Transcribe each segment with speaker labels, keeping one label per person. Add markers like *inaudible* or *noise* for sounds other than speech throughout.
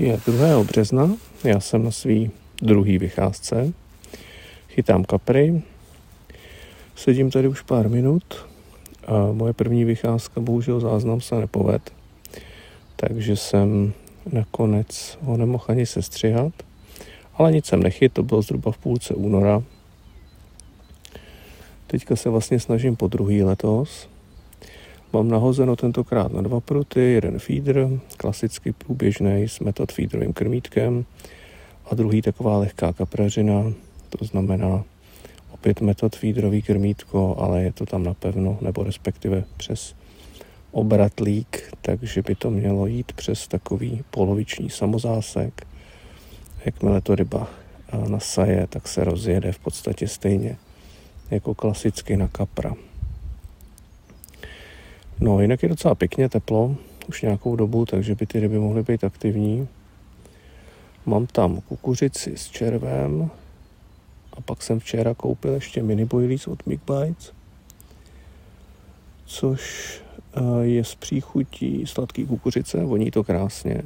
Speaker 1: Je 2. března, já jsem na svý druhý vycházce, chytám kapry, sedím tady už pár minut a moje první vycházka, bohužel záznam se nepoved, takže jsem nakonec ho nemohl ani sestřihat, ale nic jsem nechyt, to bylo zhruba v půlce února. Teďka se vlastně snažím po druhý letos, Mám nahozeno tentokrát na dva pruty, jeden feeder, klasicky průběžný s metod feederovým krmítkem a druhý taková lehká kaprařina, to znamená opět metod feederový krmítko, ale je to tam napevno, nebo respektive přes obratlík, takže by to mělo jít přes takový poloviční samozásek. Jakmile to ryba nasaje, tak se rozjede v podstatě stejně jako klasicky na kapra. No, jinak je docela pěkně teplo, už nějakou dobu, takže by ty ryby mohly být aktivní. Mám kukuřici s červem a pak jsem včera koupil ještě mini boilies od Big Bites, což eh, je z příchutí sladký kukuřice, voní to krásně.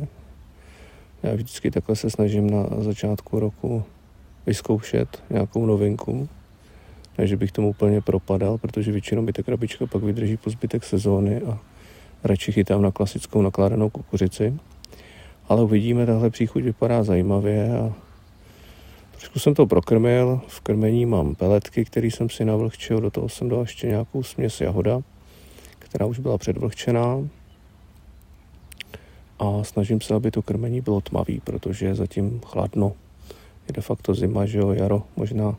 Speaker 1: Já vždycky takhle se snažím na začátku roku vyzkoušet nějakou novinku. Ne, že bych tomu úplně propadal, protože většinou mi ta krabička pak vydrží po zbytek sezóny a radši chytám na klasickou nakládanou kukuřici. Ale uvidíme, tahle příchuť vypadá zajímavě a trošku jsem to prokrmil. V krmení mám peletky, které jsem si navlhčil, do toho jsem dal ještě nějakou směs jahoda, která už byla předvlhčená. A snažím se, aby to krmení bylo tmavý, protože je zatím chladno. Je de facto zima, že jo, jaro, možná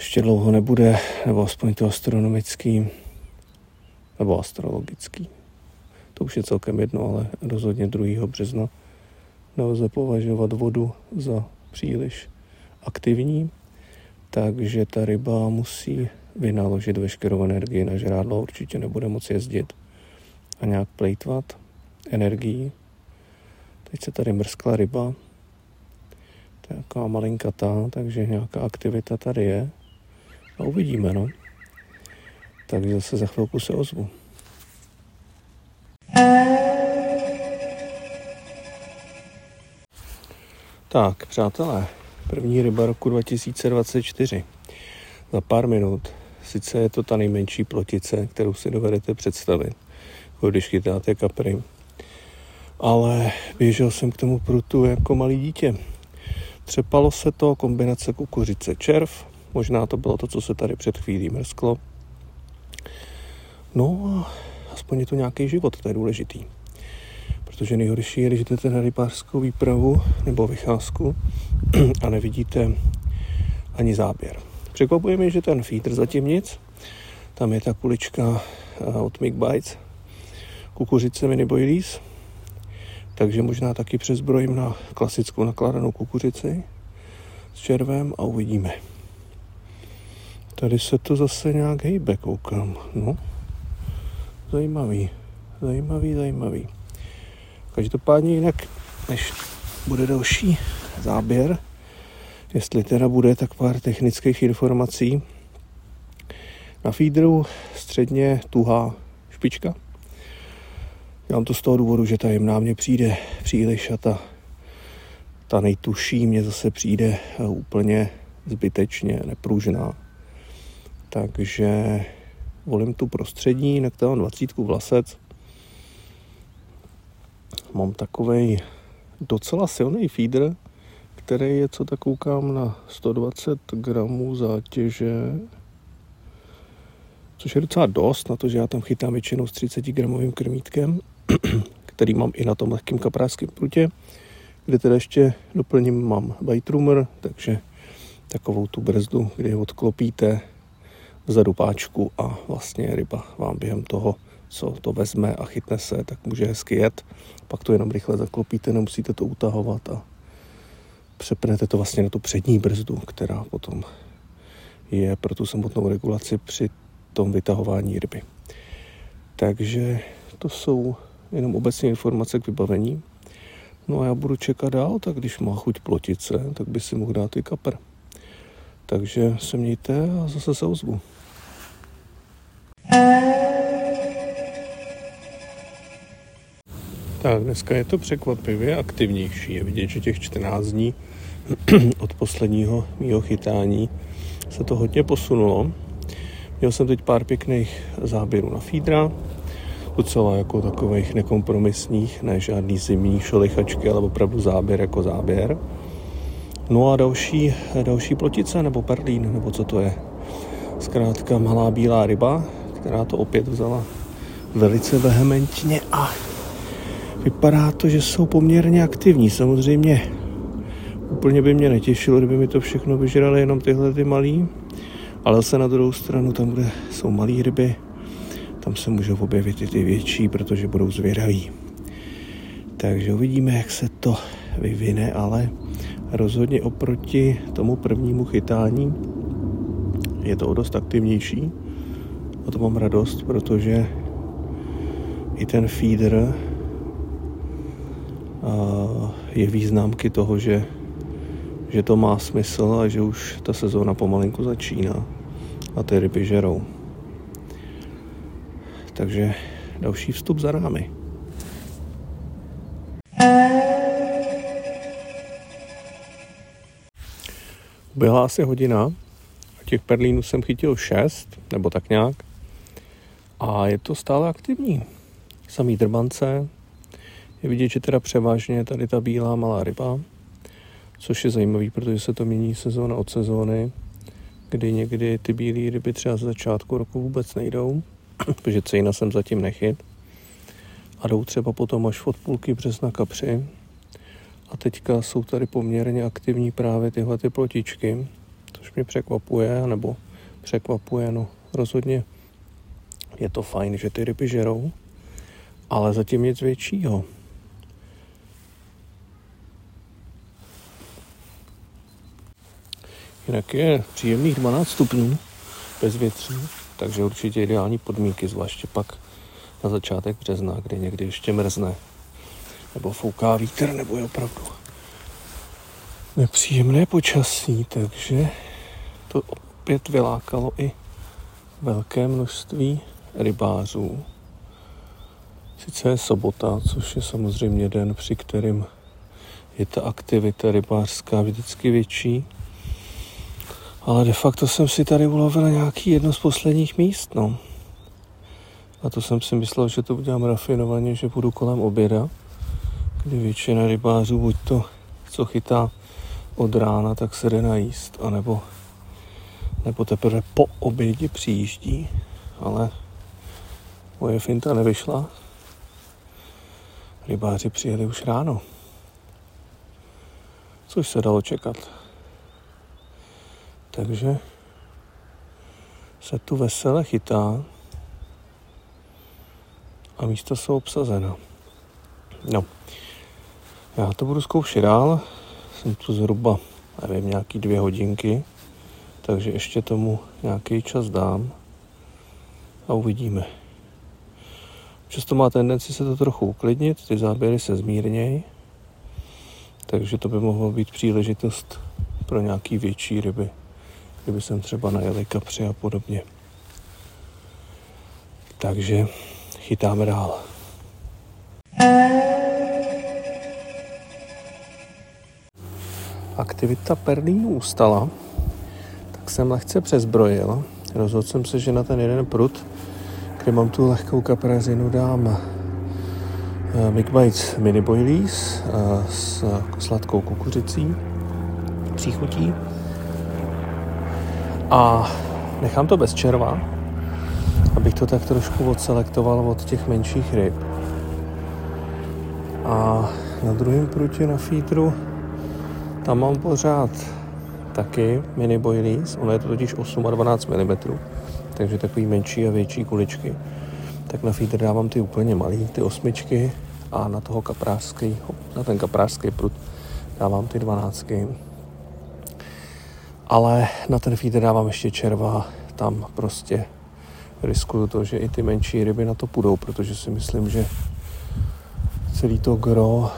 Speaker 1: ještě dlouho nebude, nebo aspoň to astronomický, nebo astrologický. To už je celkem jedno, ale rozhodně 2. března nelze považovat vodu za příliš aktivní, takže ta ryba musí vynaložit veškerou energii na žrádlo, určitě nebude moci jezdit a nějak plejtvat energií. Teď se tady mrskla ryba, to je taková malinkatá, takže nějaká aktivita tady je. A uvidíme, no. Takže zase za chvilku se ozvu. Tak, přátelé, první ryba roku 2024. Za pár minut. Sice je to ta nejmenší plotice, kterou si dovedete představit, když chytáte kapry. Ale běžel jsem k tomu prutu jako malý dítě. Třepalo se to kombinace kukuřice červ, Možná to bylo to, co se tady před chvílí mrsklo. No a aspoň je to nějaký život, to je důležitý. Protože nejhorší je, když jdete na rybářskou výpravu nebo vycházku *clears throat* a nevidíte ani záběr. Překvapuje mě, že ten feeder zatím nic. Tam je ta kulička eh, od Mick Bites, kukuřice mini boilies, takže možná taky přezbrojím na klasickou nakládanou kukuřici s červem a uvidíme. Tady se to zase nějak hejbe, koukám. No, zajímavý, zajímavý, zajímavý. Každopádně jinak, než bude další záběr, jestli teda bude, tak pár technických informací. Na feederu středně tuhá špička. Dělám to z toho důvodu, že ta jemná mě přijde příliš a ta, ta nejtuší mě zase přijde úplně zbytečně nepružná takže volím tu prostřední, na kterou 20 vlasec. Mám takový docela silný feeder, který je, co tak koukám, na 120 gramů zátěže, což je docela dost na to, že já tam chytám většinou s 30 gramovým krmítkem, *clears throat* který mám i na tom lehkém kaprářském prutě, kde teda ještě doplním mám bite rumor, takže takovou tu brzdu, kdy odklopíte vzadu páčku a vlastně ryba vám během toho, co to vezme a chytne se, tak může hezky jet. Pak to jenom rychle zaklopíte, nemusíte to utahovat a přepnete to vlastně na tu přední brzdu, která potom je pro tu samotnou regulaci při tom vytahování ryby. Takže to jsou jenom obecné informace k vybavení. No a já budu čekat dál, tak když má chuť plotice, tak by si mohl dát i kapr. Takže se mějte a zase se ozvu. Tak, dneska je to překvapivě aktivnější. Je vidět, že těch 14 dní *clears throat* od posledního mýho chytání se to hodně posunulo. Měl jsem teď pár pěkných záběrů na fídra, docela jako takových nekompromisních, ne žádný zimní šolichačky, ale opravdu záběr jako záběr. No a další, další plotice nebo perlín, nebo co to je. Zkrátka malá bílá ryba, která to opět vzala velice vehementně a vypadá to, že jsou poměrně aktivní. Samozřejmě úplně by mě netěšilo, kdyby mi to všechno vyžrali jenom tyhle ty malý, ale se na druhou stranu tam, kde jsou malé ryby, tam se můžou objevit i ty větší, protože budou zvědaví. Takže uvidíme, jak se to vyvine, ale rozhodně oproti tomu prvnímu chytání je to o dost aktivnější. A to mám radost, protože i ten feeder je významky toho, že, že to má smysl a že už ta sezóna pomalinku začíná a ty ryby žerou. Takže další vstup za námi. Byla asi hodina, těch perlínů jsem chytil šest, nebo tak nějak. A je to stále aktivní. Samý drbance. Je vidět, že teda převážně je tady ta bílá malá ryba, což je zajímavý, protože se to mění sezóna od sezóny, kdy někdy ty bílé ryby třeba z začátku roku vůbec nejdou, *clears throat* protože cejna jsem zatím nechyt. A jdou třeba potom až od půlky března kapři. A teďka jsou tady poměrně aktivní právě tyhle ty plotičky, což mě překvapuje, nebo překvapuje, no rozhodně je to fajn, že ty ryby žerou, ale zatím nic většího. Jinak je příjemných 12 stupňů bez větří, takže určitě ideální podmínky, zvláště pak na začátek března, kdy někdy ještě mrzne, nebo fouká vítr, nebo je opravdu nepříjemné počasí, takže to opět vylákalo i velké množství rybářů. Sice je sobota, což je samozřejmě den, při kterým je ta aktivita rybářská vždycky větší, ale de facto jsem si tady ulovil nějaký jedno z posledních míst, no. A to jsem si myslel, že to udělám rafinovaně, že budu kolem oběda, kdy většina rybářů buď to, co chytá od rána, tak se jde najíst, anebo nebo teprve po obědě přijíždí, ale moje finta nevyšla. Rybáři přijeli už ráno, což se dalo čekat. Takže se tu vesele chytá a místa jsou obsazena. No, já to budu zkoušet dál. Jsem tu zhruba, nevím, nějaký dvě hodinky takže ještě tomu nějaký čas dám a uvidíme. Často má tendenci se to trochu uklidnit, ty záběry se zmírnějí, takže to by mohlo být příležitost pro nějaký větší ryby, kdyby jsem třeba najeli kapři a podobně. Takže chytáme dál. Aktivita perlínu ustala, jsem lehce přezbrojil. Rozhodl jsem se, že na ten jeden prut, kde mám tu lehkou kaprazinu, dám uh, Big Bites Mini Boilies uh, s sladkou kukuřicí, příchutí. A nechám to bez červa, abych to tak trošku odselektoval od těch menších ryb. A na druhém prutě na fítru tam mám pořád taky mini boilies, ono je to totiž 8 a 12 mm, takže takový menší a větší kuličky. Tak na feeder dávám ty úplně malý, ty osmičky a na toho kaprářský, na ten kaprářský prut dávám ty dvanáctky. Ale na ten feeder dávám ještě červa, tam prostě riskuju to, že i ty menší ryby na to půjdou, protože si myslím, že celý to gro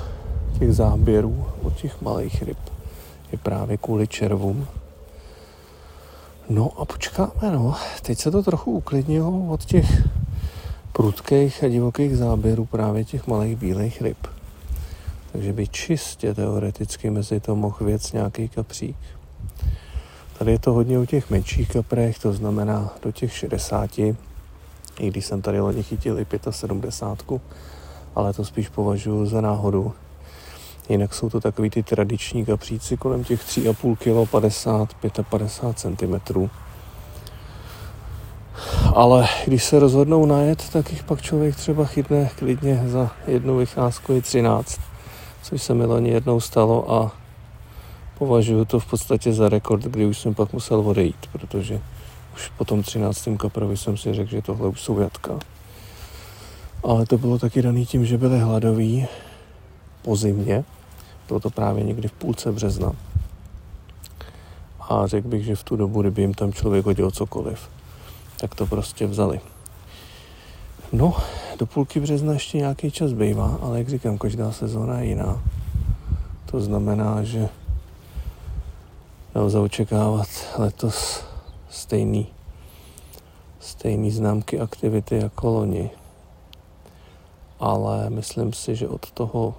Speaker 1: těch záběrů od těch malých ryb je právě kvůli červům. No a počkáme, no. Teď se to trochu uklidnilo od těch prudkých a divokých záběrů právě těch malých bílých ryb. Takže by čistě teoreticky mezi to mohl věc nějaký kapřík. Tady je to hodně u těch menších kaprech, to znamená do těch 60, i když jsem tady loni chytil i 75, ale to spíš považuji za náhodu. Jinak jsou to takový ty tradiční kapříci kolem těch 3,5 kg, 50, 55 cm. Ale když se rozhodnou najet, tak jich pak člověk třeba chytne klidně za jednu vycházku i 13, což se mi loni jednou stalo a považuji to v podstatě za rekord, kdy už jsem pak musel odejít, protože už po tom 13. kaprovi jsem si řekl, že tohle už jsou jatka. Ale to bylo taky daný tím, že byli hladoví po zimě. Bylo to právě někdy v půlce března. A řekl bych, že v tu dobu, kdyby jim tam člověk hodil cokoliv, tak to prostě vzali. No, do půlky března ještě nějaký čas bývá, ale jak říkám, každá sezóna je jiná. To znamená, že nelze očekávat letos stejný, stejný známky aktivity jako loni. Ale myslím si, že od toho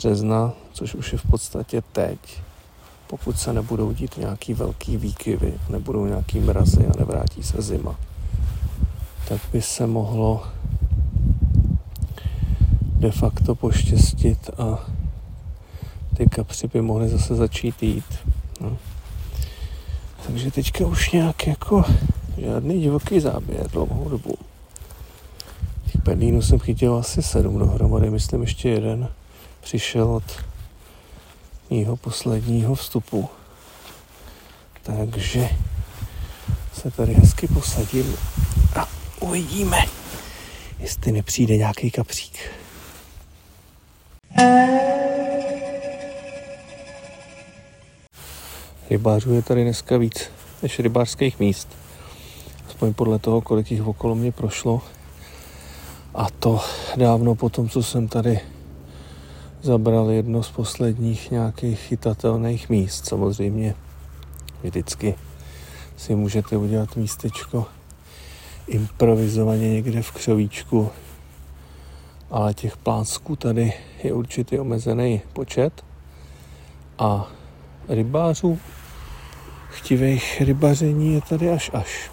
Speaker 1: března, což už je v podstatě teď, pokud se nebudou dít nějaký velký výkyvy, nebudou nějaký mrazy a nevrátí se zima, tak by se mohlo de facto poštěstit a ty kapři by mohly zase začít jít. No. Takže teďka už nějak jako žádný divoký záběr dlouhou dobu. Těch perlínů jsem chytil asi sedm dohromady, myslím ještě jeden přišel od mýho posledního vstupu. Takže se tady hezky posadím a uvidíme, jestli nepřijde nějaký kapřík. Rybářů je tady dneska víc než rybářských míst. Aspoň podle toho, kolik jich okolo mě prošlo. A to dávno po tom, co jsem tady zabral jedno z posledních nějakých chytatelných míst. Samozřejmě vždycky si můžete udělat místečko improvizovaně někde v křovíčku, ale těch plácků tady je určitý omezený počet a rybářů chtivých rybaření je tady až až.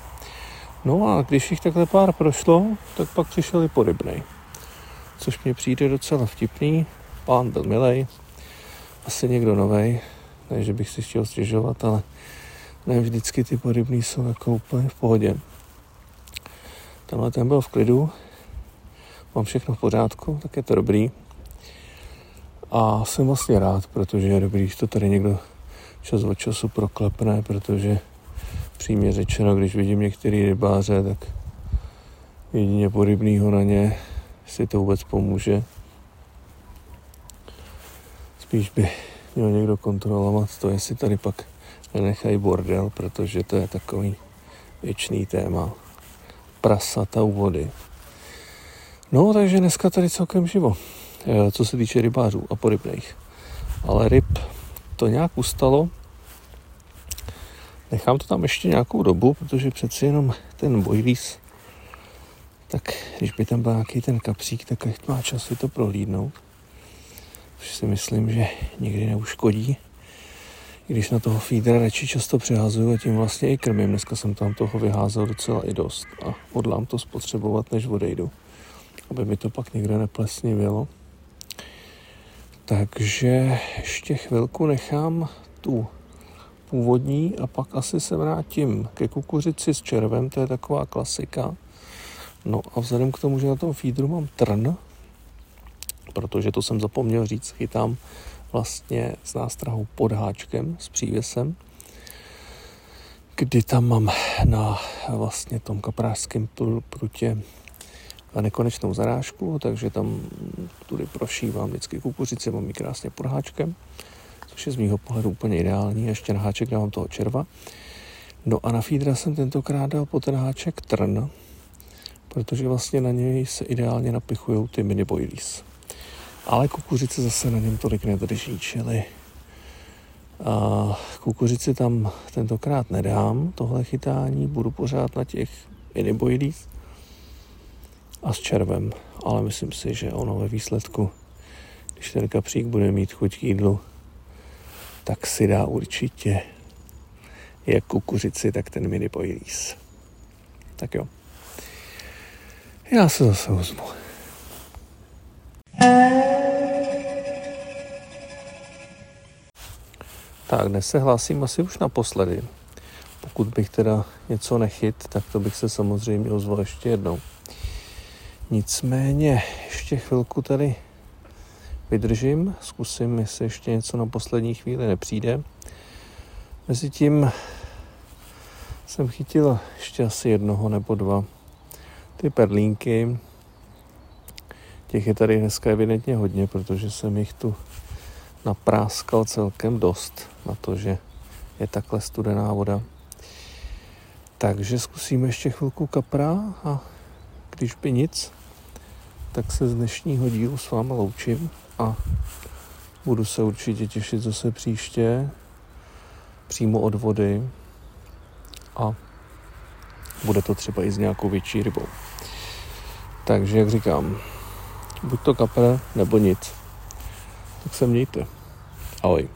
Speaker 1: No a když jich takhle pár prošlo, tak pak přišel i porybnej. Což mě přijde docela vtipný, pán byl milej, asi někdo novej, ne, že bych si chtěl stěžovat, ale ne vždycky ty porybní jsou jako úplně v pohodě. Tenhle ten byl v klidu, mám všechno v pořádku, tak je to dobrý. A jsem vlastně rád, protože je dobrý, že to tady někdo čas od času proklepne, protože přímě řečeno, když vidím některý rybáře, tak jedině porybnýho na ně si to vůbec pomůže. Spíš by měl někdo kontrolovat to, jestli tady pak nenechají bordel, protože to je takový věčný téma. Prasata u vody. No, takže dneska tady celkem živo, eh, co se týče rybářů a porybných. Ale ryb to nějak ustalo. Nechám to tam ještě nějakou dobu, protože přeci jenom ten bojlís, tak když by tam byl nějaký ten kapřík, tak má čas si to prohlídnout což si myslím, že nikdy neuškodí. I když na toho feedera radši často přehazuju a tím vlastně i krmím. Dneska jsem tam toho vyházel docela i dost a hodlám to spotřebovat, než odejdu, aby mi to pak někde neplesnivělo. Takže ještě chvilku nechám tu původní a pak asi se vrátím ke kukuřici s červem, to je taková klasika. No a vzhledem k tomu, že na tom feederu mám trn, protože to jsem zapomněl říct, chytám vlastně s nástrahou pod háčkem, s přívěsem, kdy tam mám na vlastně tom kaprářském prutě nekonečnou zarážku, takže tam tudy prošívám vždycky kukuřici, mám ji krásně pod háčkem, což je z mýho pohledu úplně ideální. Ještě na háček dávám toho červa. No a na feedra jsem tentokrát dal po ten háček trn, protože vlastně na něj se ideálně napichují ty mini boilies ale kukuřice zase na něm tolik nedrží, čili a kukuřici tam tentokrát nedám, tohle chytání, budu pořád na těch mini boilies. a s červem, ale myslím si, že ono ve výsledku, když ten kapřík bude mít chuť k jídlu, tak si dá určitě jak kukuřici, tak ten mini boilies. Tak jo. Já se zase ozvu. Tak, dnes se hlásím asi už naposledy. Pokud bych teda něco nechyt, tak to bych se samozřejmě ozval ještě jednou. Nicméně ještě chvilku tady vydržím, zkusím, jestli ještě něco na poslední chvíli nepřijde. Mezitím jsem chytil ještě asi jednoho nebo dva ty perlínky. Těch je tady dneska evidentně hodně, protože jsem jich tu napráskal celkem dost na to, že je takhle studená voda. Takže zkusíme ještě chvilku kapra a když by nic, tak se z dnešního dílu s vámi loučím a budu se určitě těšit zase příště přímo od vody a bude to třeba i s nějakou větší rybou. Takže jak říkám, buď to kapra nebo nic. Tak se mějte. Ahoj.